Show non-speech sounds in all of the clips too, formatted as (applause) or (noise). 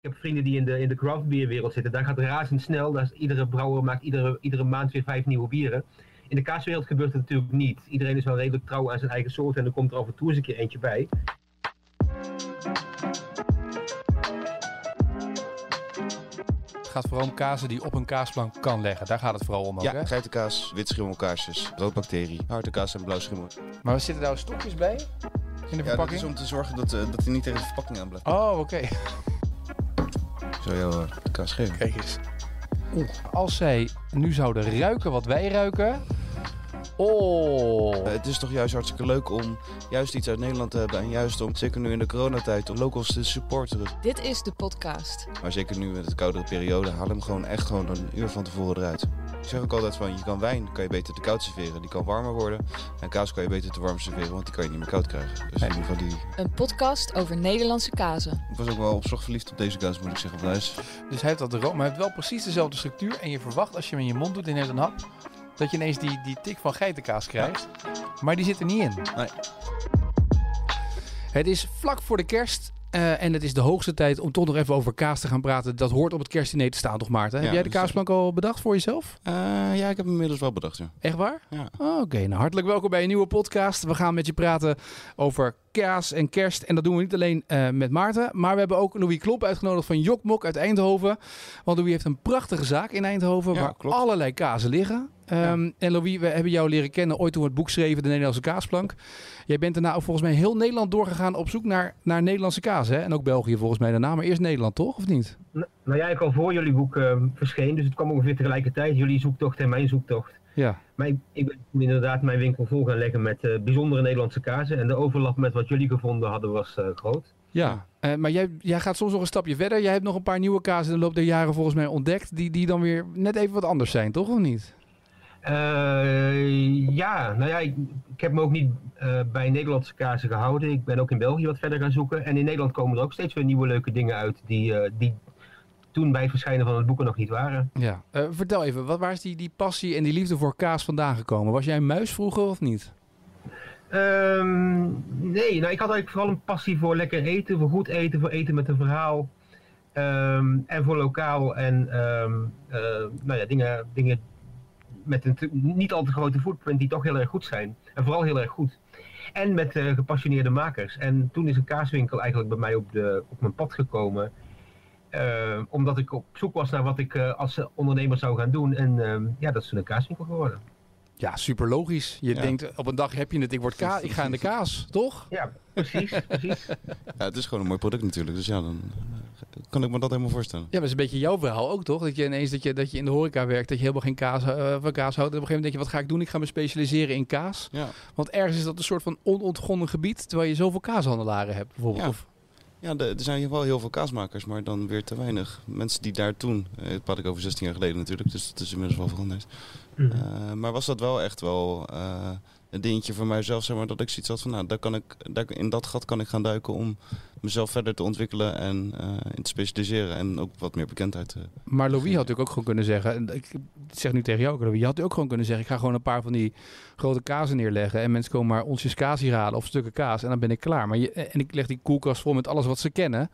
heb vrienden die in de, in de craft beerwereld zitten. Daar gaat het razendsnel. Daar is, iedere brouwer maakt iedere, iedere maand weer vijf nieuwe bieren. In de kaaswereld gebeurt het natuurlijk niet. Iedereen is wel redelijk trouw aan zijn eigen soort en er komt er af en toe eens een keer eentje bij. Het gaat vooral om kazen die op een kaasplank kan leggen. Daar gaat het vooral om ook, Ja, hè? geitenkaas, wit schimmelkaarsjes, roodbacterie, harde kaas en blauw schimmel. Maar er zitten daar stokjes bij? In de Ja, dat verpakking? is om te zorgen dat, eh, dat hij niet tegen de verpakking aan blijft. Oh, oké. Ik (laughs) zal jou eh, de kaas geven. Kijk eens. Oeh, als zij nu zouden ruiken wat wij ruiken. Oh. Eh, het is toch juist hartstikke leuk om juist iets uit Nederland te hebben. En juist om, zeker nu in de coronatijd, om locals te supporteren. Dit is de podcast. Maar zeker nu met de koudere periode, haal hem gewoon echt gewoon een uur van tevoren eruit. Ik zeg ook altijd van, je kan wijn kan je beter te koud serveren. Die kan warmer worden. En kaas kan je beter te warm serveren, want die kan je niet meer koud krijgen. Dus in ieder geval die... Een podcast over Nederlandse kazen. Ik was ook wel op zorg verliefd op deze kaas, moet ik zeggen. Dus hij heeft dat room, maar hij heeft wel precies dezelfde structuur. En je verwacht als je hem in je mond doet en neemt een hap, dat je ineens die, die tik van geitenkaas krijgt. Maar die zit er niet in. Nee. Het is vlak voor de kerst. Eh, en het is de hoogste tijd om toch nog even over kaas te gaan praten. Dat hoort op het kerstdiner te staan, toch Maarten? Heb jij de dus- kaasplank al bedacht voor jezelf? Eh, ja, ik heb hem inmiddels wel bedacht, ja. Echt waar? ja. Oh, Oké, nou hartelijk welkom bij een nieuwe podcast. We gaan met je praten over kaas en kerst. En dat doen we niet alleen eh, met Maarten, maar we hebben ook Louis Klop uitgenodigd van Jokmok uit Eindhoven. Want Louis heeft een prachtige zaak in Eindhoven Ja, waar klopt. allerlei kazen liggen. Ehm, En Louis, we hebben jou leren kennen ooit toen we het boek schreven, De Nederlandse Kaasplank. Jij bent daarna volgens mij heel Nederland doorgegaan op zoek naar, naar Nederlandse kaas. Hè? En ook België volgens mij daarna, maar eerst Nederland toch, of niet? Nou ja, ik al voor jullie boek ehm, verscheen, dus het kwam ongeveer tegelijkertijd. Jullie zoektocht en mijn zoektocht. Ja. Maar ik, ik ben toen inderdaad mijn winkel vol gaan leggen met eh, bijzondere Nederlandse kazen. En de overlap met wat jullie gevonden hadden was eh, groot. Ja, eh, maar jij, jij gaat soms nog een stapje verder. Jij hebt nog een paar nieuwe kazen in de loop der jaren volgens mij ontdekt. Die, die dan weer net even wat anders zijn, toch of niet? Eh, ja, nou ja, ik, ik heb me ook niet eh, bij Nederlandse kazen gehouden. Ik ben ook in België wat verder gaan zoeken. En in Nederland komen er ook steeds weer nieuwe leuke dingen uit die, eh, die toen bij het verschijnen van het boek er nog niet waren. Ja. Eh, vertel even, wat, waar is die, die passie en die liefde voor kaas vandaan gekomen? Was jij een muis vroeger of niet? Ehm, nee, nou, ik had eigenlijk vooral een passie voor lekker eten, voor goed eten, voor eten met een verhaal. Ehm, en voor lokaal en ehm, eh, nou ja, dingen, dingen met een niet al te grote footprint die toch heel erg goed zijn. En vooral heel erg goed. En met eh, gepassioneerde makers. En toen is een kaaswinkel eigenlijk bij mij op, de, op mijn pad gekomen. Eh, omdat ik op zoek was naar wat ik eh, als ondernemer zou gaan doen. En ehm, ja, dat is toen een kaaswinkel geworden. Ja, super logisch. Je Ja. denkt, op een dag heb je het, ik, word ka ik ga in de kaas, toch? Ja, precies, (laughs) precies. Ja, het is gewoon een mooi product natuurlijk. Dus ja, dan eh, kan ik me dat helemaal voorstellen. Ja, maar dat is een beetje jouw verhaal ook, toch? Dat je ineens dat je, dat je in de horeca werkt, dat je helemaal geen kaas, eh, van kaas houdt. En op een gegeven moment denk je, wat ga ik doen? Ik ga me specialiseren in kaas. Ja. Want ergens is dat een soort van onontgonnen gebied, terwijl je zoveel kaashandelaren hebt, bijvoorbeeld. Ja. Of, Ja, de- er zijn wel heel veel kaasmakers, maar dan weer te weinig. Mensen die daar toen, eh, dat praat ik over 16 jaar geleden natuurlijk, dus het is inmiddels wel veranderd. Mhm. Eh, maar was dat wel echt wel eh, een dingetje voor mijzelf, zeg maar, dat ik zoiets had van, nou, daar kan ik, daar, in dat gat kan ik gaan duiken om mezelf verder te ontwikkelen en eh, in te specialiseren en ook wat meer bekendheid te... Maar Louis had natuurlijk ook gewoon kunnen zeggen, en ik zeg nu tegen jou ook, Louis, je had ook gewoon kunnen zeggen, ik ga gewoon een paar van die grote kazen neerleggen en mensen komen maar onsjes kaas hier halen of stukken kaas en dan ben ik klaar. Maar je, en ik leg die koelkast vol met alles wat ze kennen.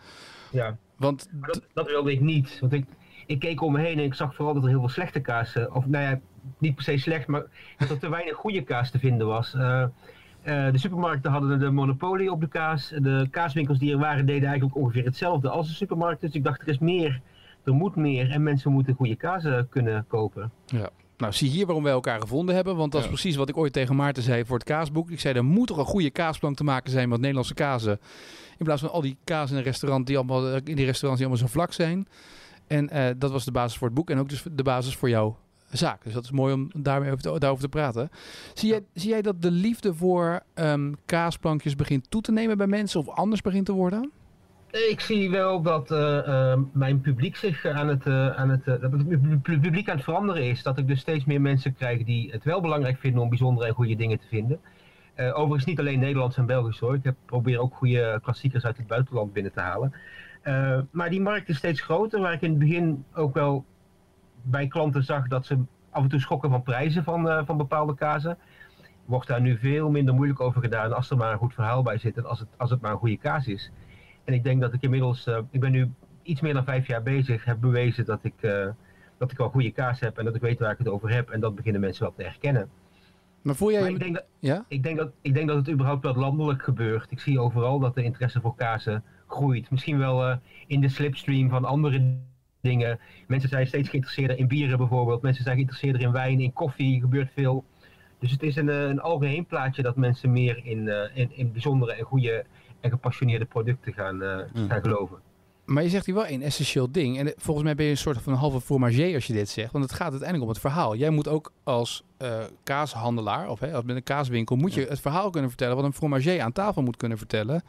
Ja. Want dat, dat wilde ik niet. Want ik, ik keek om me heen en ik zag vooral dat er heel veel slechte kaas, eh, of nou ja, niet per se slecht, maar dat er te weinig goede kaas te vinden was. Eh, eh, de supermarkten hadden de monopolie op de kaas. De kaaswinkels die er waren deden eigenlijk ongeveer hetzelfde als de supermarkten. Dus ik dacht, er is meer, er moet meer en mensen moeten goede kaas eh, kunnen kopen. Ja. Nou, zie hier waarom wij elkaar gevonden hebben. Want dat is Ja. precies wat ik ooit tegen Maarten zei voor het kaasboek. Ik zei, er moet toch een goede kaasplank te maken zijn met Nederlandse kazen. In plaats van al die kaas in een restaurant die allemaal, in die restaurants die allemaal zo vlak zijn. En dat was de basis voor het boek en ook dus de basis voor jouw zaak. Dus dat is mooi om daarmee daarover te praten. Zie jij, zie jij dat de liefde voor ehm, kaasplankjes begint toe te nemen bij mensen of anders begint te worden? Ik zie wel dat eh, eh, mijn publiek zich aan het, eh, aan het, eh, dat publiek aan het veranderen is. Dat ik dus steeds meer mensen krijg die het wel belangrijk vinden om bijzondere en goede dingen te vinden. Eh, overigens niet alleen Nederlands en Belgisch hoor. Ik heb, probeer ook goede klassiekers uit het buitenland binnen te halen. Eh, maar die markt is steeds groter, waar ik in het begin ook wel bij klanten zag dat ze af en toe schokken van prijzen van, eh, van bepaalde kazen. Wordt daar nu veel minder moeilijk over gedaan als er maar een goed verhaal bij zit en als het, als het maar een goede kaas is. En ik denk dat ik inmiddels, eh, ik ben nu iets meer dan vijf jaar bezig, heb bewezen dat ik, eh, dat ik wel goede kaas heb en dat ik weet waar ik het over heb. En dat beginnen mensen wel te herkennen. Maar voel jij... Maar je- ik denk, dat, Ja? ik, denk dat, ik denk dat het überhaupt wel landelijk gebeurt. Ik zie overal dat de interesse voor kazen groeit. Misschien wel in de slipstream van andere dingen. Mensen zijn steeds geïnteresseerder in bieren bijvoorbeeld. Mensen zijn geïnteresseerder in wijn, in koffie, gebeurt veel. Dus het is een, eh, een algeheen plaatje dat mensen meer in, eh, in, in bijzondere en goede en gepassioneerde producten gaan, eh, Mm. gaan geloven. Maar je zegt hier wel één essentieel ding. En volgens mij ben je een soort van halve fromager als je dit zegt. Want het gaat uiteindelijk om het verhaal. Jij moet ook als kaashandelaar, of hè, als met een kaaswinkel, moet je het verhaal kunnen vertellen wat een fromager aan tafel moet kunnen vertellen.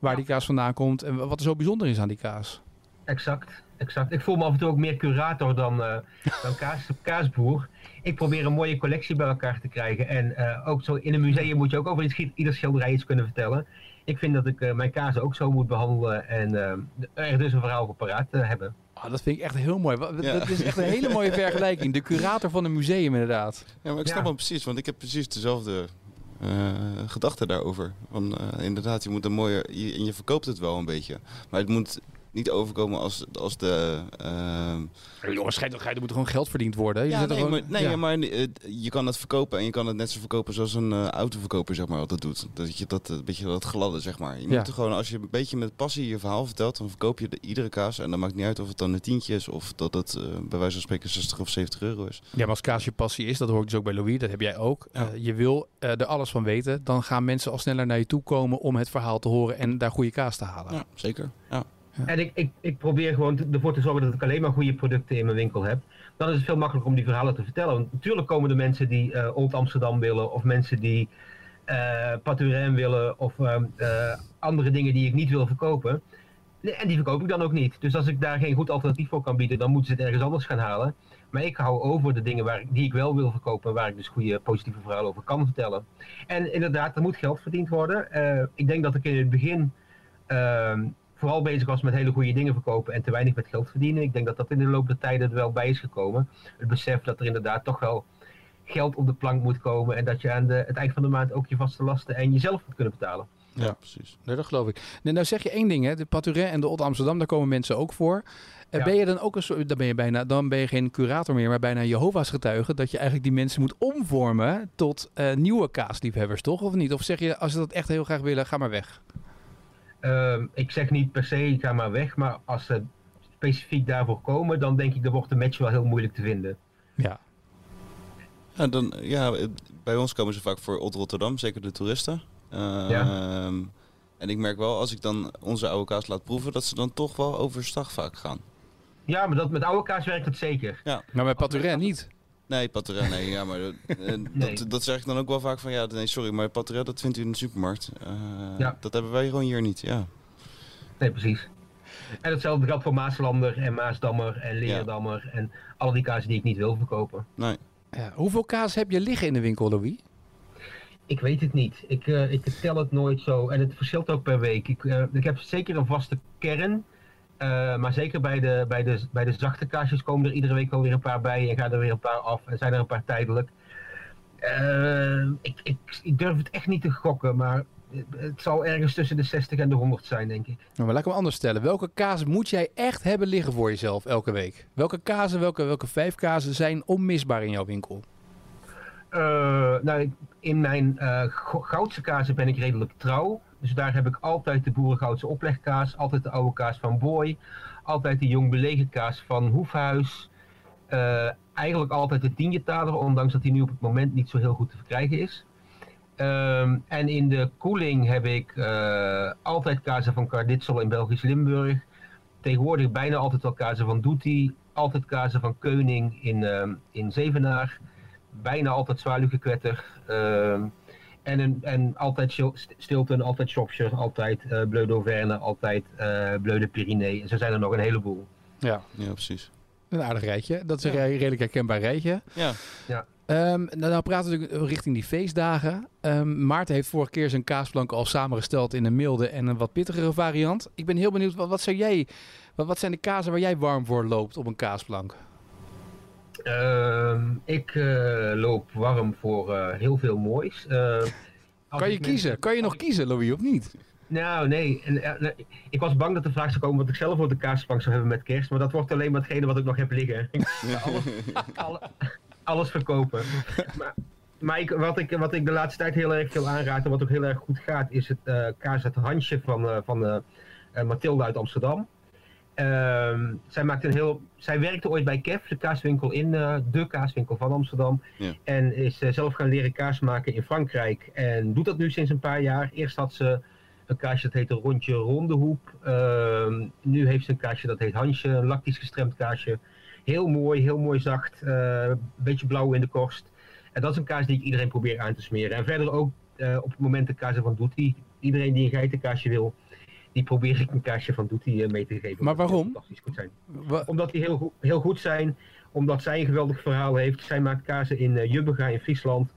Waar die kaas vandaan komt en wat er zo bijzonder is aan die kaas. Exact, exact. Ik voel me af en toe ook meer curator dan, eh, dan (laughs) kaas, kaasboer. Ik probeer een mooie collectie bij elkaar te krijgen. En eh, ook zo in een museum moet je ook over iets, ieder schilderij iets kunnen vertellen. Ik vind dat ik eh, mijn kaas ook zo moet behandelen en eh, er dus een verhaal voor paraat hebben. Ah, dat vind ik echt heel mooi. Ja. Dat is echt een hele mooie (laughs) vergelijking. De curator van een museum inderdaad. Ja, maar ik snap Ja. hem precies, want ik heb precies dezelfde eh gedachte daarover. Van, eh, inderdaad, je moet een mooie... Je, en je verkoopt het wel een beetje. Maar het moet niet overkomen als, als de... eh, Jongens, er moet gewoon geld verdiend worden. Je ja, er nee, gewoon- maar, nee ja. maar eh, je kan het verkopen en je kan het net zo verkopen zoals een eh, autoverkoper zeg maar altijd doet. Dat je dat een beetje dat gladde zeg maar. Je Ja. moet er gewoon als je een beetje met passie je verhaal vertelt, dan verkoop je de, iedere kaas en dan maakt niet uit of het dan een tientje is of dat het eh, bij wijze van spreken 60 of 70 euro is. Ja, maar als kaas je passie is, dat hoor ik dus ook bij Louis, dat heb jij ook. Ja. Eh, je wil eh, er alles van weten, dan gaan mensen al sneller naar je toe komen om het verhaal te horen en daar goede kaas te halen. Ja, zeker. Ja. En ik, ik, ik probeer gewoon ervoor te zorgen dat ik alleen maar goede producten in mijn winkel heb. Dan is het veel makkelijker om die verhalen te vertellen. Want natuurlijk komen er mensen die eh, Old Amsterdam willen, of mensen die eh Paturin willen, of ehm, eh, andere dingen die ik niet wil verkopen. En die verkoop ik dan ook niet. Dus als ik daar geen goed alternatief voor kan bieden, dan moeten ze het ergens anders gaan halen. Maar ik hou over de dingen waar, die ik wel wil verkopen, waar ik dus goede positieve verhalen over kan vertellen. En inderdaad, er moet geld verdiend worden. Ik denk dat ik in het begin ehm, vooral bezig was met hele goede dingen verkopen en te weinig met geld verdienen. Ik denk dat dat in de loop der tijden er wel bij is gekomen. Het besef dat er inderdaad toch wel geld op de plank moet komen en dat je aan de, het eind van de maand ook je vaste lasten en jezelf moet kunnen betalen. Ja, Ja. precies. Nee, dat geloof ik. Nee, nou zeg je één ding, hè? de Paturin en de Old Amsterdam, daar komen mensen ook voor. Eh, Ja. Ben je dan ook een soort, dan ben je bijna, dan ben je geen curator meer, maar bijna Jehovah's getuige, dat je eigenlijk die mensen moet omvormen tot eh, nieuwe kaasliefhebbers, toch? Of niet? Of zeg je, als ze dat echt heel graag willen, ga maar weg. Ehm, ik zeg niet per se ga maar weg, maar als ze specifiek daarvoor komen, dan denk ik dat wordt de match wel heel moeilijk te vinden. Ja. Ja, dan, ja, bij ons komen ze vaak voor Old Rotterdam, zeker de toeristen. Ehm, En ik merk wel, als ik dan onze oude kaas laat proeven, dat ze dan toch wel overstag vaak gaan. Ja, maar dat, met oude kaas werkt het zeker. Maar bij Paturin niet. Nee, Patoret, nee, ja, maar eh, (laughs) Nee. dat, dat zeg ik dan ook wel vaak van, ja, nee, sorry, maar Patoret, dat vindt u in de supermarkt. Eh, Ja. Dat hebben wij gewoon hier niet, ja. Nee, precies. En hetzelfde geldt voor Maaslander en Maasdammer en Leerdammer en alle die kazen die ik niet wil verkopen. Nee. Ja. Hoeveel kaas heb je liggen in de winkel, Louis? Ik weet het niet. Ik, eh, ik tel het nooit zo. En het verschilt ook per week. Ik, ik heb zeker een vaste kern. Eh, maar zeker bij de, bij, de, bij de zachte kaasjes komen er iedere week alweer een paar bij. En gaan er weer een paar af. En zijn er een paar tijdelijk. Eh, ik, ik, ik durf het echt niet te gokken. Maar het zal ergens tussen de 60 en de 100 zijn, denk ik. Nou, maar laat ik hem anders stellen. Welke kaas moet jij echt hebben liggen voor jezelf elke week? Welke kazen, welke, welke vijf kazen zijn onmisbaar in jouw winkel? Eh, nou, in mijn go- goudse kazen ben ik redelijk trouw. Dus daar heb ik altijd de boerengoudse oplegkaas, altijd de oude kaas van Boy, altijd de jong belegen kaas van Hoefhuis. Eh, eigenlijk altijd de tienjetaler, ondanks dat die nu op het moment niet zo heel goed te verkrijgen is. Ehm, en in de koeling heb ik eh, altijd kazen van Carditsel in Belgisch Limburg. Tegenwoordig bijna altijd wel kazen van Doetie. Altijd kazen van Keuning in, ehm, in Zevenaar bijna altijd zwaluwgekwetter. ehm en, een, en altijd Stil- Stilton, altijd Shropshire, altijd eh Bleu d'Auvergne, altijd eh Bleu de Pyrénées. En zo zijn er nog een heleboel. Ja. Ja, precies. Een aardig rijtje. Dat is een Ja. redelijk herkenbaar rijtje. Ja, Ehm, nou, nou praten we natuurlijk richting die feestdagen. Ehm, Maarten heeft vorige keer zijn kaasplank al samengesteld in een milde en een wat pittigere variant. Ik ben heel benieuwd, wat, wat, zou jij, wat, wat zijn de kazen waar jij warm voor loopt op een kaasplank? Ehm, ik eh, loop warm voor eh, heel veel moois. Eh, Kan je kiezen? Kan je nog kiezen, Louis, of niet? Nou, nee. En, Ik was bang dat de vraag zou komen wat ik zelf op de kaasplank zou hebben met kerst. Maar dat wordt alleen maar hetgene wat ik nog heb liggen. (laughs) Alles, alle- alles verkopen. Maar, maar ik, wat, ik, wat ik de laatste tijd heel erg veel aanraad en wat ook heel erg goed gaat, is het kaas het Hansje van, van Mathilde uit Amsterdam. Ehm, zij, maakt een heel, zij werkte ooit bij Kev, de kaaswinkel in eh, de kaaswinkel van Amsterdam. Ja. En is eh, zelf gaan leren kaas maken in Frankrijk. En doet dat nu sinds een paar jaar. Eerst had ze een kaasje dat heette Rondje Rondehoep. Ehm, nu heeft ze een kaasje dat heet Hansje, een lactisch gestremd kaasje. Heel mooi, heel mooi zacht. eh, Een beetje blauw in de korst. En dat is een kaas die ik iedereen probeer aan te smeren. En verder ook eh, op het moment de kaas van Doetie. Iedereen die een geitenkaasje wil, die probeer ik een kaasje van Doetie eh, mee te geven. Maar waarom? Fantastisch goed zijn Wa- omdat die heel, heel goed zijn. Omdat zij een geweldig verhaal heeft. Zij maakt kazen in uh, Jubbega in Friesland.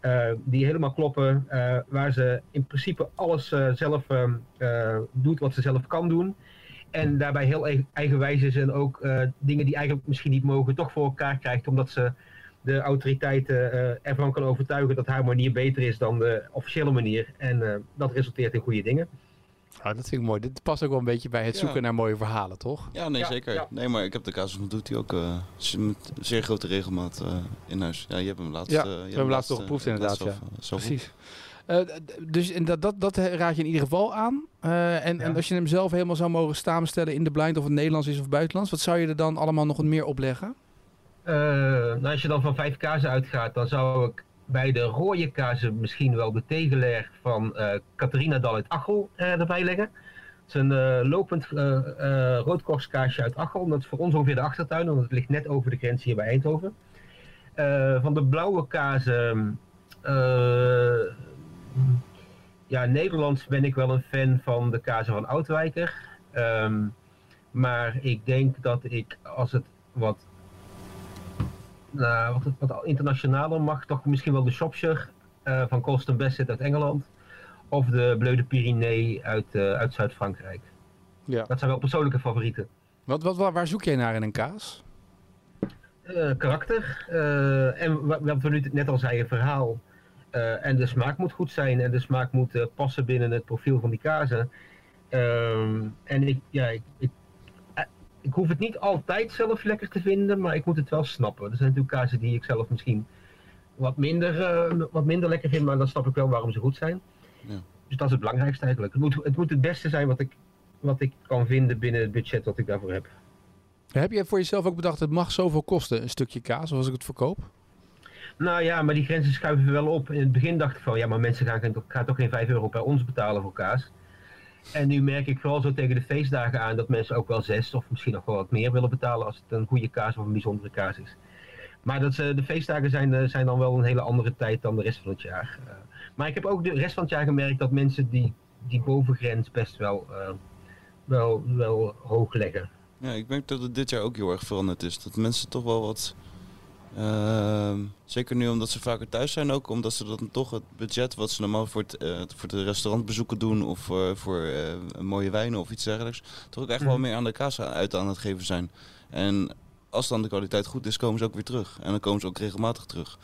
eh, die helemaal kloppen. eh, waar ze in principe alles eh, zelf ehm, eh, doet wat ze zelf kan doen. En daarbij heel eigen- eigenwijs is. En ook eh, dingen die eigenlijk misschien niet mogen toch voor elkaar krijgt. Omdat ze de autoriteiten eh, ervan kan overtuigen dat haar manier beter is dan de officiële manier. En eh, dat resulteert in goede dingen. Ah, dat vind ik mooi. Dit past ook wel een beetje bij het Ja. zoeken naar mooie verhalen, toch? Ja, nee, Ja, zeker. ja. Nee, maar ik heb de casus van Doet hij ook eh, met zeer grote regelmaat eh, in huis. Ja, je hebt hem laatst. Ja, eh, we je hebben hem laatst toch geproefd inderdaad, ja. op. Precies. Eh, dus en dat, dat, dat raad je in ieder geval aan. Eh, en, en Ja. als je hem zelf helemaal zou mogen samenstellen in de blind, of het Nederlands is of buitenlands, wat zou je er dan allemaal nog meer opleggen? Eh, nou, als je dan van vijf kazen uitgaat, dan zou ik bij de rode kazen misschien wel de tegenleg van eh Catharina Dal uit Achel eh, erbij leggen. Het is een eh, lopend roodkorstkaasje uit Achel. Dat is voor ons ongeveer de achtertuin, want het ligt net over de grens hier bij Eindhoven. Van de blauwe kazen, ja, Nederlands ben ik wel een fan van de kazen van Oudwijker. Ehm, maar ik denk dat ik, als het wat nou, wat, wat internationaler mag, toch misschien wel de Shropshire eh, van Colston Bassett uit Engeland. Of de Bleu de Pyrénées uit, eh, uit Zuid-Frankrijk. Ja. Dat zijn wel persoonlijke favorieten. Wat, wat, waar, waar zoek jij naar in een kaas? Karakter. en wa- wat we nu net al zeiden, verhaal. En de smaak moet goed zijn. En de smaak moet passen binnen het profiel van die kazen. Ehm, en ik, ja, ik, ik, ik hoef het niet altijd zelf lekker te vinden, maar ik moet het wel snappen. Er zijn natuurlijk kazen die ik zelf misschien wat minder, eh, wat minder lekker vind, maar dan snap ik wel waarom ze goed zijn. Ja. Dus dat is het belangrijkste eigenlijk. Het moet het, moet het beste zijn wat ik, wat ik kan vinden binnen het budget wat ik daarvoor heb. Heb je voor jezelf ook bedacht, het mag zoveel kosten, een stukje kaas, als ik het verkoop? Nou ja, maar die grenzen schuiven we wel op. In het begin dacht ik van, ja, maar mensen gaan, gaan toch geen 5 euro per ons betalen voor kaas. En nu merk ik vooral zo tegen de feestdagen aan dat mensen ook wel 6 of misschien nog wel wat meer willen betalen als het een goede kaas of een bijzondere kaas is. Maar dat, ze- de feestdagen zijn, eh, zijn dan wel een hele andere tijd dan de rest van het jaar. Eh, maar ik heb ook de rest van het jaar gemerkt dat mensen die, die bovengrens best wel, eh, wel, wel hoog leggen. Ja, ik merk dat het dit jaar ook heel erg veranderd is. Dat mensen toch wel wat. Ehm, zeker nu omdat ze vaker thuis zijn ook. Omdat ze dan toch het budget wat ze normaal voor, het, eh, voor de restaurantbezoeken doen. Of eh, voor eh, een mooie wijnen of iets dergelijks. Toch ook echt wel Mhm. meer aan de kaas uit aan het geven zijn. En als dan de kwaliteit goed is, komen ze ook weer terug. En dan komen ze ook regelmatig terug.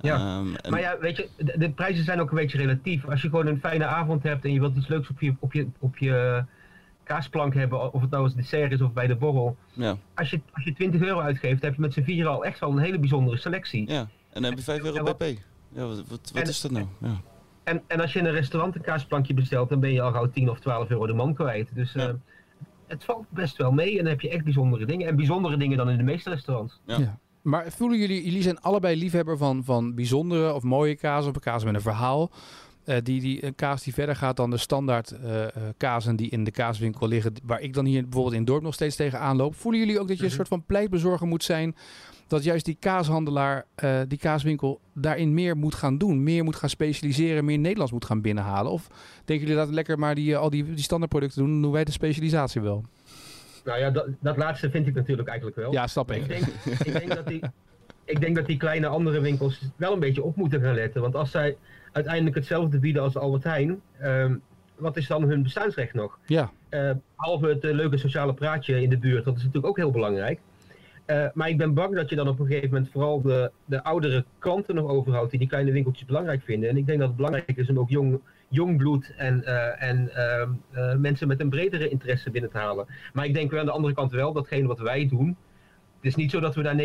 Ja, Ehm, en- Maar ja, weet je, de, de prijzen zijn ook een beetje relatief. Als je gewoon een fijne avond hebt en je wilt iets leuks op je, op je, op je kaasplank hebben, of het nou als dessert is of bij de borrel. ja, Als je, als je 20 euro uitgeeft, heb je met z'n vieren al echt wel een hele bijzondere selectie. ja. En dan heb je 5 euro wat- BP. Ja, wat, wat, wat En- is dat nou? Ja. En, en als je in een restaurant een kaasplankje bestelt, dan ben je al gauw 10 of 12 euro de man kwijt. Dus Ja. eh, het valt best wel mee en dan heb je echt bijzondere dingen. En bijzondere dingen dan in de meeste restaurants. Ja. Maar voelen jullie, jullie zijn allebei liefhebber van, van bijzondere of mooie kaas of een kaas met een verhaal. Eh, die, die, een kaas die verder gaat dan de standaard eh, kazen die in de kaaswinkel liggen. Waar ik dan hier bijvoorbeeld in het dorp nog steeds tegenaan loop. Voelen jullie ook dat je een Mhm. soort van pleitbezorger moet zijn. Dat juist die kaashandelaar, die kaaswinkel daarin meer moet gaan doen. Meer moet gaan specialiseren, meer Nederlands moet gaan binnenhalen. Of denken jullie dat lekker maar die, al die, die standaardproducten doen, doen wij de specialisatie wel? Nou ja, dat, dat laatste vind ik natuurlijk eigenlijk wel. Ja, snap ik. Ik denk, ik, denk dat die, ik denk dat die kleine andere winkels wel een beetje op moeten gaan letten. Want als zij uiteindelijk hetzelfde bieden als Albert Heijn, ehm, wat is dan hun bestaansrecht nog? Ja, Eh, behalve het eh, leuke sociale praatje in de buurt, dat is natuurlijk ook heel belangrijk. Eh, maar ik ben bang dat je dan op een gegeven moment vooral de, de oudere klanten nog overhoudt die die kleine winkeltjes belangrijk vinden. En ik denk dat het belangrijk is om ook jong, jong bloed en, en ehm, eh, mensen met een bredere interesse binnen te halen. Maar ik denk wel aan de andere kant wel, datgene wat wij doen, is niet zo dat we daar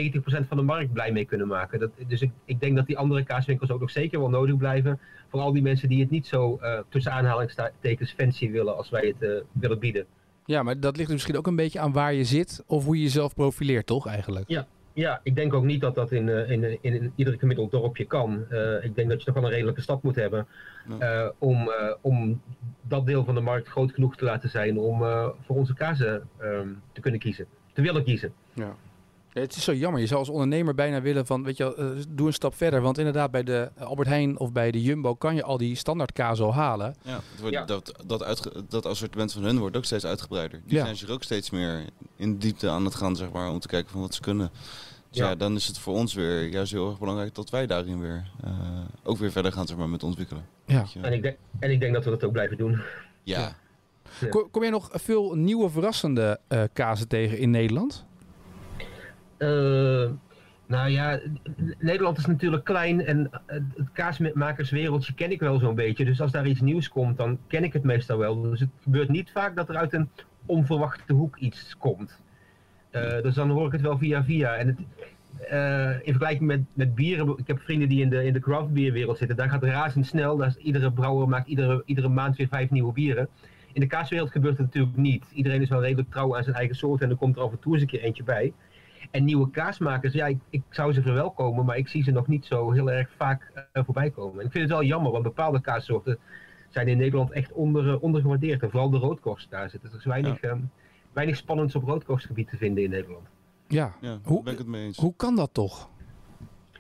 90% van de markt blij mee kunnen maken. Dat, dus ik, ik denk dat die andere kaaswinkels ook nog zeker wel nodig blijven. Voor al die mensen die het niet zo uh, tussen aanhalingstekens fancy willen als wij het uh, willen bieden. Ja, maar dat ligt misschien ook een beetje aan waar je zit of hoe je jezelf profileert, toch eigenlijk? Ja, ja ik denk ook niet dat dat in, uh, in, in, in ieder gemiddeld dorpje kan. ik denk dat je toch wel een redelijke stap moet hebben om, om dat deel van de markt groot genoeg te laten zijn om voor onze kazen um, te kunnen kiezen, te willen kiezen. Ja. Het is zo jammer. Je zou als ondernemer bijna willen van, weet je, uh, doe een stap verder. Want inderdaad, bij de Albert Heijn of bij de Jumbo kan je al die standaard kaas al halen. Ja, het wordt, ja. Dat, dat, uitge, dat assortiment van hun wordt ook steeds uitgebreider. Die ja. zijn zich ook steeds meer in diepte aan het gaan, zeg maar, om te kijken van wat ze kunnen. Dus ja. ja dan is het voor ons weer juist heel erg belangrijk dat wij daarin weer uh, ook weer verder gaan, zeg maar, met ontwikkelen. Ja. En, ik denk, en ik denk dat we dat ook blijven doen. Ja. Kom, kom jij nog veel nieuwe verrassende uh, kazen tegen in Nederland? Uh, nou ja, Nederland is natuurlijk klein en het kaasmakerswereldje ken ik wel zo'n beetje. Dus als daar iets nieuws komt, dan ken ik het meestal wel. Dus het gebeurt niet vaak dat er uit een onverwachte hoek iets komt. Uh, dus dan hoor ik het wel via via. En het, in vergelijking met, met bieren, ik heb vrienden die in de, in de craftbierwereld zitten, daar gaat het razendsnel. Daar iedere brouwer maakt iedere, iedere maand weer vijf nieuwe bieren. In de kaaswereld gebeurt het natuurlijk niet. Iedereen is wel redelijk trouw aan zijn eigen soort en er komt er af en toe eens een keer eentje bij. En nieuwe kaasmakers, ja, ik, ik, zou ze verwelkomen, maar ik zie ze nog niet zo heel erg vaak uh, voorbij komen. En ik vind het wel jammer, want bepaalde kaassoorten zijn in Nederland echt onder, uh, ondergewaardeerd. En vooral de roodkorst daar zit. Er is weinig, ja. um, weinig spannends op roodkorstgebied te vinden in Nederland. Ja, ja hoe, ben ik het mee eens. Hoe kan dat toch?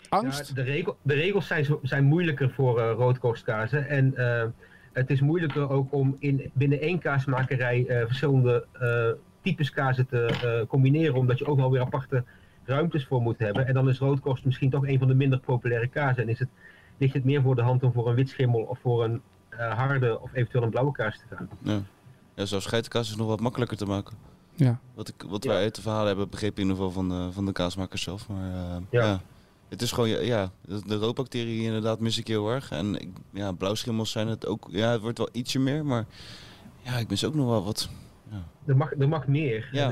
Angst? Ja, de, regel, de, regels zijn, zijn moeilijker voor uh, roodkorstkazen. En uh, het is moeilijker ook om in, binnen één kaasmakerij verschillende types kazen te uh, combineren, omdat je ook wel weer aparte ruimtes voor moet hebben. En dan is roodkorst misschien toch een van de minder populaire kazen. En is het, ligt het meer voor de hand om voor een witschimmel of voor een uh, harde of eventueel een blauwe kaas te gaan. Ja, ja zo'n scheitenkaas is nog wat makkelijker te maken. Ja. Wat, ik, wat wij uit de verhalen hebben begrepen in ieder geval van de, van de kaasmakers zelf. Maar uh, ja. ja. Het is gewoon, ja, de roodbacteriën inderdaad mis ik heel erg. En ik, ja, blauwschimmels zijn het ook, ja, het wordt wel ietsje meer, maar ja, ik mis ook nog wel wat. Ja. Er, mag, er mag meer. Ja.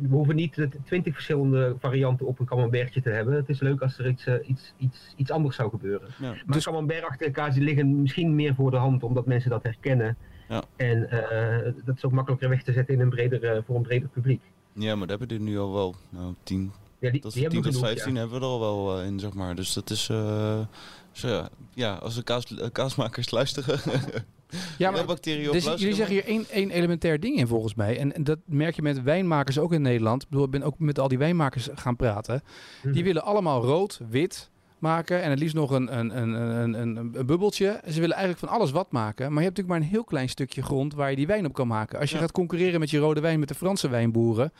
We hoeven niet twintig verschillende varianten op een camembertje te hebben. Het is leuk als er iets, uh, iets, iets, iets anders zou gebeuren. Ja. Maar dus... camemberachtige kaas liggen misschien meer voor de hand, omdat mensen dat herkennen. Ja. En uh, dat is ook makkelijker weg te zetten in een breder, uh, voor een breder publiek. Ja, maar daar hebben we nu al wel nou, tien, ja, die, tot, die 10 tot genoeg, 15 ja. hebben we er al wel in, zeg maar. Dus dat is, zo ja, ja, als de kaas, kaasmakers luisteren... (laughs) (laughs) Ja, maar bacteriën dus jullie zeggen hier één, één elementair ding in volgens mij. En, en, dat merk je met wijnmakers ook in Nederland. Ik, bedoel, ik ben ook met al die wijnmakers gaan praten. Mhm. Die willen allemaal rood, wit maken en het liefst nog een, een, een, een, een, een bubbeltje. Ze willen eigenlijk van alles wat maken. Maar je hebt natuurlijk maar een heel klein stukje grond waar je die wijn op kan maken. Als je Ja. gaat concurreren met je rode wijn met de Franse wijnboeren.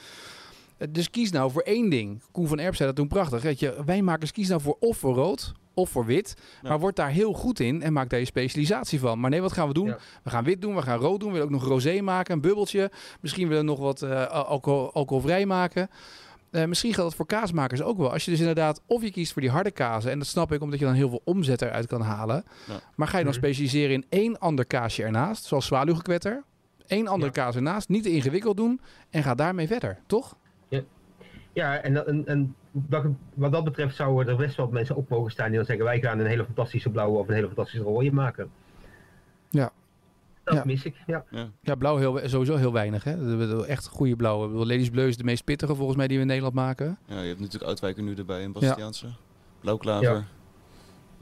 Eh, Dus kies nou voor één ding. Koen van Erp zei dat toen prachtig. Weet je, wijnmakers kies nou voor of voor rood of voor wit. Ja. Maar word daar heel goed in en maak daar je specialisatie van. Maar nee, wat gaan we doen? Ja. We gaan wit doen, we gaan rood doen. We willen ook nog rosé maken, een bubbeltje. Misschien willen we nog wat eh, alcohol, alcoholvrij maken. Eh, misschien geldt het voor kaasmakers ook wel. Als je dus inderdaad, of je kiest voor die harde kazen. En dat snap ik, omdat je dan heel veel omzet eruit kan halen. Ja. Maar ga je dan Mhm. specialiseren in één ander kaasje ernaast. Zoals zwaluwgekwetter. Eén andere Ja. kaas ernaast. Niet te ingewikkeld doen. En ga daarmee verder, toch? Ja, en, en, en dat, wat dat betreft zouden er best wel mensen op mogen staan die dan zeggen wij gaan een hele fantastische blauwe of een hele fantastische rode maken. Ja. Dat Ja. mis ik, ja. Ja, blauw heel, sowieso heel weinig. Hè? Echt goede blauwe. Ik bedoel, Ladies Bleu is de meest pittige volgens mij die we in Nederland maken. Ja, je hebt natuurlijk Uitwijker nu erbij in Bastiaanse. Blauwklaver.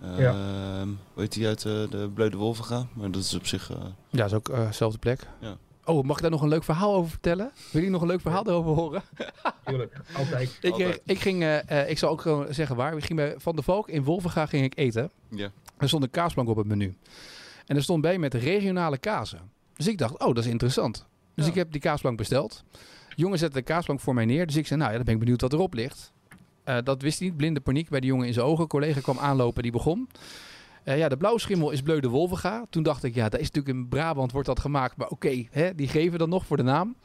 Ja. Ehm, Hoe heet die uit eh, de Bleu de Wolvenga? Maar dat is op zich... eh, Ja, is ook eh, dezelfde plek. Ja. Oh, mag ik daar nog een leuk verhaal over vertellen? Wil je nog een leuk verhaal erover horen? (laughs) Tuurlijk, altijd. Ik, Altijd. eh, ik ging, eh, eh, ik zal ook gewoon zeggen waar. Ik ging bij Van der Valk in Wolvenga ging ik eten. ja. Er stond een kaasplank op het menu. En er stond bij met regionale kazen. Dus ik dacht, oh, dat is interessant. Dus Ja. ik heb die kaasplank besteld. Jongen zette de kaasplank voor mij neer. Dus ik zei, nou ja, dan ben ik benieuwd wat erop ligt. Dat wist hij niet. Blinde paniek bij de jongen in zijn ogen. Een collega kwam aanlopen, die begon. Eh, ja, de blauwschimmel is Bleu de Wolvenga. Toen dacht ik, ja, dat is natuurlijk in Brabant wordt dat gemaakt. Maar oké, hè, die geven dan nog voor de naam.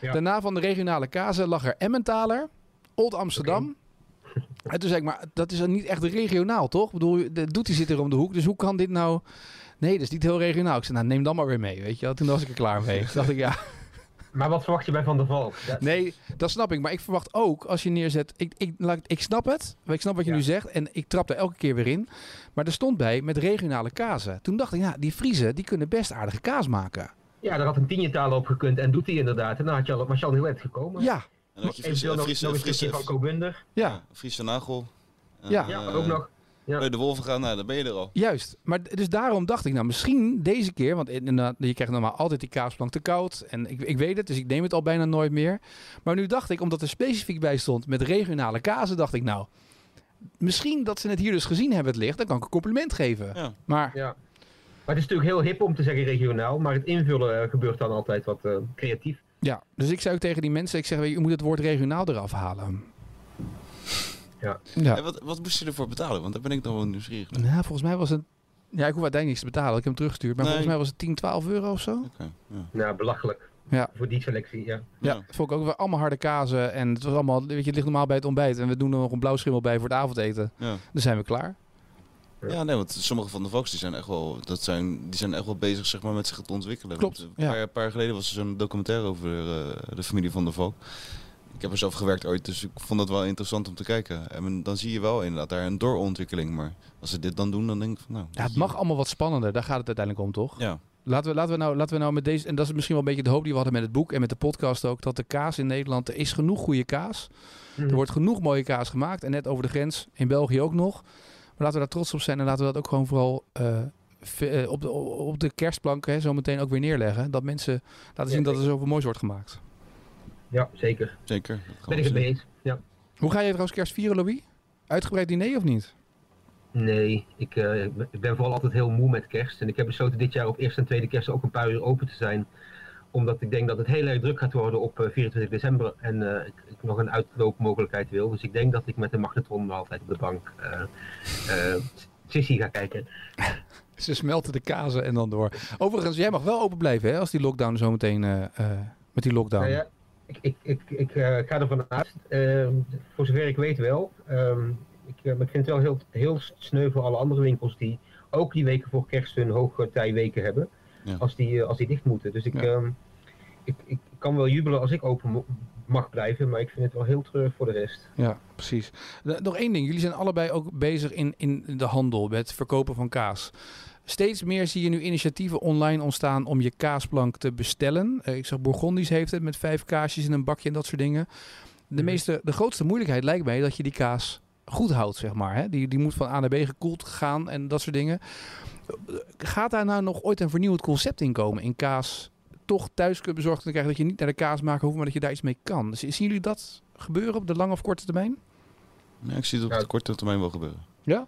Ja. Daarna van de regionale kazen lag er Emmentaler, Old Amsterdam. (laughs) En toen zei ik, maar dat is niet echt regionaal, toch? Ik bedoel, de Doetie zit er om de hoek. Dus hoe kan dit nou Nee, dat is niet heel regionaal. Ik zei, nou neem dan maar weer mee, weet je wel. Toen was ik er klaar mee. Toen dacht ik, ja, Maar wat verwacht je bij Van der Valk? Dat- nee, dat snap ik. Maar ik verwacht ook, als je neerzet... Ik, ik, laat- ik snap het, ik snap wat je Ja. nu zegt. En ik trap er elke keer weer in. Maar er stond bij met regionale kazen. Toen dacht ik, ja, die Friesen, die kunnen best aardige kaas maken. Ja, daar had een tienjentaal op gekund en doet hij inderdaad. En dan had je al, was je al heel eind gekomen. Ja, En dan had je Friese, nog, Friese, nog een Friese, stukje van Kobunder. ja. Friese nagel. Ja. Ja, ook nog. Ja. Bij de wolven gaan, nou, dan ben je er al. Juist, maar dus daarom dacht ik, nou misschien deze keer, want inderdaad, je krijgt normaal altijd die kaasplank te koud. En ik, ik weet het, dus ik neem het al bijna nooit meer. Maar nu dacht ik, omdat er specifiek bij stond met regionale kazen, dacht ik nou, misschien dat ze het hier dus gezien hebben het licht, dan kan ik een compliment geven. Ja. Maar Ja. Maar het is natuurlijk heel hip om te zeggen regionaal, maar het invullen eh, gebeurt dan altijd wat eh, creatief. ja, dus ik zei ook tegen die mensen, ik zeg, je moet het woord regionaal eraf halen. Ja. Ja. En wat, wat moest je ervoor betalen? Want daar ben ik dan wel nieuwsgierig naar. Nou, volgens mij was het, ja, ik hoef uiteindelijk niks te betalen, ik heb hem teruggestuurd, maar Nee. volgens mij was het 10, 12 euro of zo. Oké, ja. Nou, belachelijk. Ja. Voor die selectie, ja. Ja, Ja. vond ik ook wel allemaal harde kazen. En het was allemaal, weet je, het ligt normaal bij het ontbijt. En we doen er nog een blauw schimmel bij voor het avondeten. Ja. Dan zijn we klaar. Ja, nee, want sommige van de Vox die zijn echt wel, dat zijn, die zijn echt wel bezig zeg maar, met zich te ontwikkelen. Klopt, Want ja. Een paar, een paar jaar geleden was er zo'n documentaire over eh, de familie van de Valk. Ik heb er zelf gewerkt ooit, dus ik vond dat wel interessant om te kijken. En dan zie je wel inderdaad daar een doorontwikkeling. Maar als ze dit dan doen, dan denk ik van nou... Ja, het mag allemaal wat spannender. Daar gaat het uiteindelijk om, toch? Ja, Laten we, laten, we nou, laten we nou met deze... En dat is misschien wel een beetje de hoop die we hadden met het boek en met de podcast ook. Dat de kaas in Nederland... Er is genoeg goede kaas. Mhm. Er wordt genoeg mooie kaas gemaakt. En net over de grens. In België ook nog. Maar laten we daar trots op zijn. En laten we dat ook gewoon vooral... eh, eh, op, de, op de kerstplank hè, zo meteen ook weer neerleggen. Dat mensen laten zien Ja, dat er zoveel moois wordt gemaakt. Ja, zeker. zeker. Ben ik het mee eens. Ja. Hoe ga je trouwens kerst vieren, Louis? Uitgebreid diner of niet? Nee, ik, eh, ik ben- vooral altijd heel moe met kerst. En ik heb besloten dit jaar op eerste en tweede kerst ook een paar uur open te zijn. Omdat ik denk dat het heel erg druk gaat worden op eh, 24 december. En eh, ik, ik nog een uitloopmogelijkheid wil. Dus ik denk dat ik met de magnetron altijd op de bank eh eh, Sissy ga kijken. (laughs) Ze smelten de kazen en dan door. Overigens, jij mag wel open blijven hè, als die lockdown zo meteen... eh, eh, met die lockdown. Nou ja, ik, ik, ik, ik eh, ga ervan uit, eh, voor zover ik weet wel. Ehm, ik, eh, maar ik vind het wel heel, heel sneu voor alle andere winkels die ook die weken voor kerst hun hoogtijweken hebben. Ja. Als, die, eh, als die dicht moeten. Dus ik, Ja. ehm, ik, ik kan wel jubelen als ik open mag blijven, maar ik vind het wel heel treurig voor de rest. Ja, precies. Nog één ding. Jullie zijn allebei ook bezig in, in de handel met het verkopen van kaas. Steeds meer zie je nu initiatieven online ontstaan om je kaasplank te bestellen. Eh, ik zag Bourgondisch heeft het met vijf kaasjes in een bakje en dat soort dingen. De, Mhm. meeste, de grootste moeilijkheid lijkt mij dat je die kaas goed houdt, zeg maar. Hè? Die, die moet van A naar B gekoeld gaan en dat soort dingen. Eh, Gaat daar nou nog ooit een vernieuwd concept in komen? In kaas toch thuis kunt bezorgd te krijgen dat je niet naar de kaasmaker hoeft, maar dat je daar iets mee kan. Dus zien jullie dat gebeuren op de lange of korte termijn? Ja, ik zie het op de korte termijn wel gebeuren. Ja?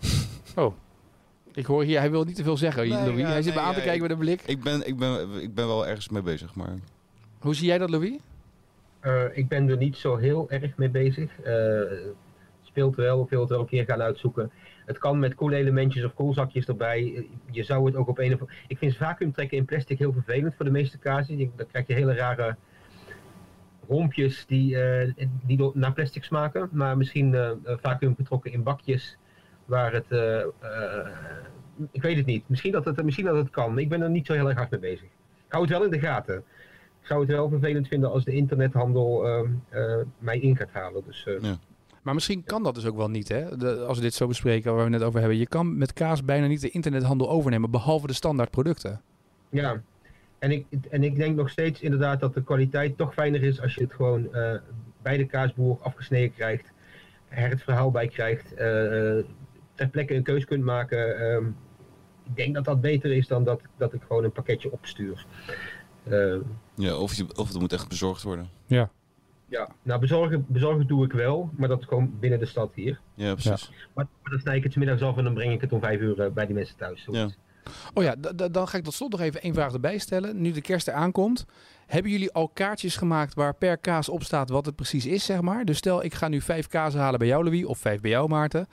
(laughs) Oh. Ik hoor hier, hij wil niet te veel zeggen, Nee, Louis. ja, hij zit me nee, aan te kijken met een blik. Ik ben, ik, ben, ik ben wel ergens mee bezig, maar Hoe zie jij dat, Louis? Eh, ik ben er niet zo heel erg mee bezig. Eh, speelt wel, ik wil het wel een keer gaan uitzoeken. Het kan met koelelementjes of koelzakjes erbij. Je zou het ook op een of Ik vind vacuümtrekken in plastic heel vervelend voor de meeste. Je- Dan krijg je hele rare rompjes die, eh, die door- naar plastic smaken. Maar misschien eh vacuüm getrokken in bakjes waar het... eh, eh, ik weet het niet. Misschien dat het, misschien dat het kan. Ik ben er niet zo heel erg hard mee bezig. Ik hou het wel in de gaten. Ik zou het wel vervelend vinden als de internethandel ehm, eh, mij in gaat halen. Dus Ja. Maar misschien kan dat dus ook wel niet, hè? De, als we dit zo bespreken, waar we het net over hebben. Je kan met kaas bijna niet de internethandel overnemen, behalve de standaard producten. ja. En ik, en ik denk nog steeds inderdaad dat de kwaliteit toch fijner is als je het gewoon bij de kaasboer afgesneden krijgt. Er het verhaal bij krijgt. Ter plekke een keus kunt maken. Ehm, ik denk dat dat beter is dan dat, dat ik gewoon een pakketje opstuur. Eh, ja, of, je, of het moet echt bezorgd worden. ja, nou bezorgen, bezorgen doe ik wel, maar dat is gewoon binnen de stad hier. Ja, precies. Maar, maar dan snij ik het 's middags af en dan breng ik het om vijf uur eh, bij die mensen thuis. Zoiets. Oh ja, dan ga ik tot slot nog even één vraag erbij stellen. Nu de kerst eraan komt, hebben jullie al kaartjes gemaakt waar per kaas op staat wat het precies is, zeg maar? Dus stel, ik ga nu vijf kazen halen bij jou, Louis, of vijf bij jou, Maarten.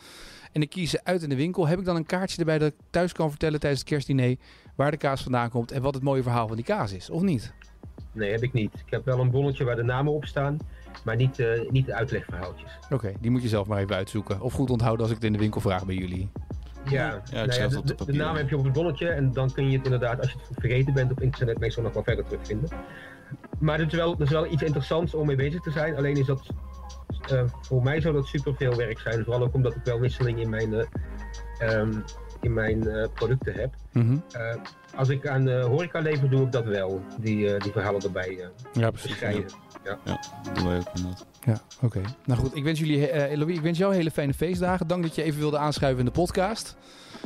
En ik kies ze uit in de winkel. Heb ik dan een kaartje erbij dat ik thuis kan vertellen tijdens het kerstdiner waar de kaas vandaan komt en wat het mooie verhaal van die kaas is, of niet? Nee, heb ik niet. Ik heb wel een bonnetje waar de namen op staan, maar niet, eh, niet de uitlegverhaaltjes. Oké, die moet je zelf maar even uitzoeken. Of goed onthouden als ik het in de winkel vraag bij jullie. Ja, Ja, ik nou ja, de, dat op de- de papier. naam heb je op het bonnetje en dan kun je het inderdaad, als je het vergeten bent op internet, meestal nog wel verder terugvinden. Maar het is wel, het is wel iets interessants om mee bezig te zijn. Alleen is dat, eh, voor mij zou dat super veel werk zijn. Vooral ook omdat ik wel wisseling in mijn, eh, ehm, in mijn eh, producten heb. Eh, als ik aan de horeca lever, doe ik dat wel. Die, eh, die verhalen erbij eh, Ja, precies. beschrijven. Dat doen wij ook inderdaad. Ja, oké. Nou goed, ik wens jullie, eh Louis, ik wens jou hele fijne feestdagen. Dank dat je even wilde aanschuiven in de podcast.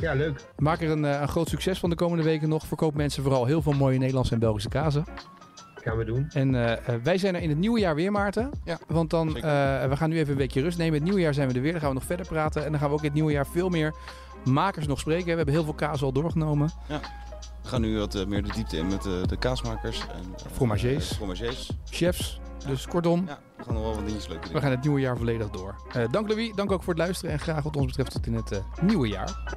Ja, leuk. Maak er een, eh, een groot succes van de komende weken nog. Verkoop mensen vooral heel veel mooie Nederlandse en Belgische kazen. Gaan we doen. En eh, eh, wij zijn er in het nieuwe jaar weer, Maarten. Ja, Want dan, eh, we gaan nu even een weekje rust nemen. In het nieuwe jaar zijn we er weer. Dan gaan we nog verder praten. En dan gaan we ook in het nieuwe jaar veel meer makers nog spreken. We hebben heel veel kaas al doorgenomen. We gaan nu wat eh, meer de diepte in met eh, de kaasmakers. En, eh, Fromagers. fromagers. Chefs. Dus kortom, Ja, we gaan nog wel wat dingetjes leuke we doen. gaan het nieuwe jaar volledig door. Dank Louis, dank ook voor het luisteren. En graag wat ons betreft tot in het nieuwe jaar.